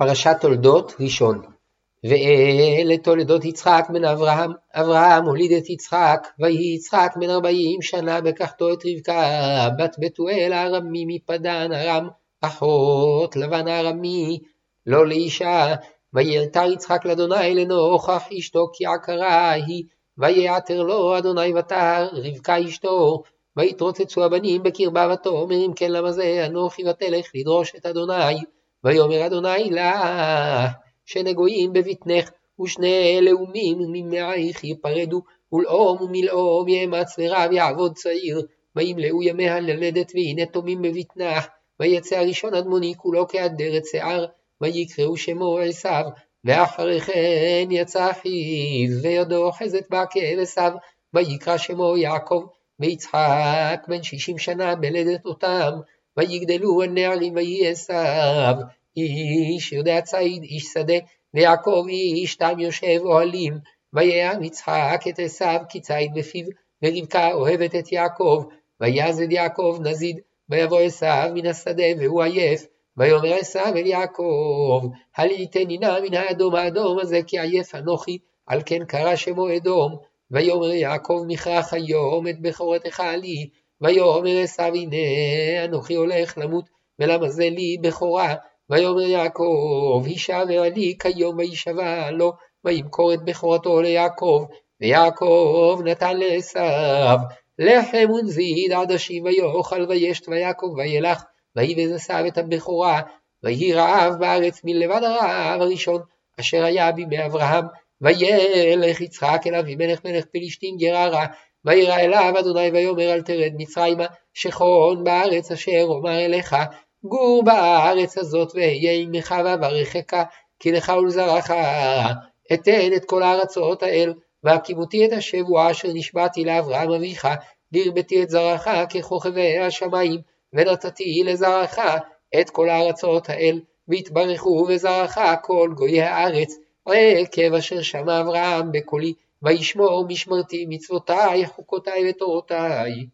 פרשת תולדות ראשון. ואלה תולדות יצחק בן אברהם, אברהם הוליד את יצחק, ויהי יצחק בן ארבעים שנה בקחתו את רבקה, בת בתואל הארמי מפדן ארם, אחות לבן הארמי, לא לאישה, ויעתר יצחק לאדוני לנוכח אשתו כי עקרה היא, ויעתר לו אדוני ותר רבקה אשתו, ויתרוצצו הבנים בקרבה ותאמר אם כן למה זה? אנוכי ותלך לדרוש את אדוני, ויאמר אדוני לה שנגויים בבטנך ושני לאומים ממעייך יפרדו ולאום ומלאום יאמץ ורב יעבוד צעיר. וימלאו ימיה ללדת והנה תומים בבטנה ויצא הראשון אדמוני כולו כעדרת שיער ויקראו שמו עשיו ואחרי כן יצא אחיו וידו אוחזת בה כעשיו ויקרא שמו יעקב ויצחק בן שישים שנה בלדת אותם ויגדלו הנערים ויהי עשיו איש יודע ציד איש שדה ויעקב איש תם יושב אוהלים ויעם יצחק את עשיו כי ציד בפיו ורבקה אוהבת את יעקב ויעזד יעקב נזיד ויבוא עשיו מן השדה והוא עייף ויאמר עשיו אל יעקב הל ייתני נא מן האדום האדום הזה כי עייף אנוכי על כן קרא שמו אדום. ויאמר יעקב מכרח היום את בכורתך לי ויאמר עשיו הנה אנוכי הולך למות ולמה זה לי בכורה? ויאמר יעקב הישבע לי כיום וישבע לו וימכור את בכורתו ליעקב. ויעקב נתן לעשיו לחם ונזיד עדשים ויאכל וישת ויעקב וילך ויבז עשיו את הבכורה. ויהי רעב בארץ מלבד הרעב הראשון אשר היה בימי אברהם. וילך יצחק אל אבימלך מלך פלישתים גררה וירא אליו אדוני ויאמר אל תרד מצרימה שכון בארץ אשר אומר אליך גור בארץ הזאת ואהיה עמך ואברכך כי לך ולזרעך אתן את כל הארצות האל והקימותי את השבועה אשר נשבעתי לאברהם אביך והרביתי את זרעך ככוכבי השמיים ונתתי לזרעך את כל הארצות האל והתברכו בזרעך כל גויי הארץ עקב אשר שמע אברהם בקולי וישמור משמרתי מצוותי חוקותי ותורותיי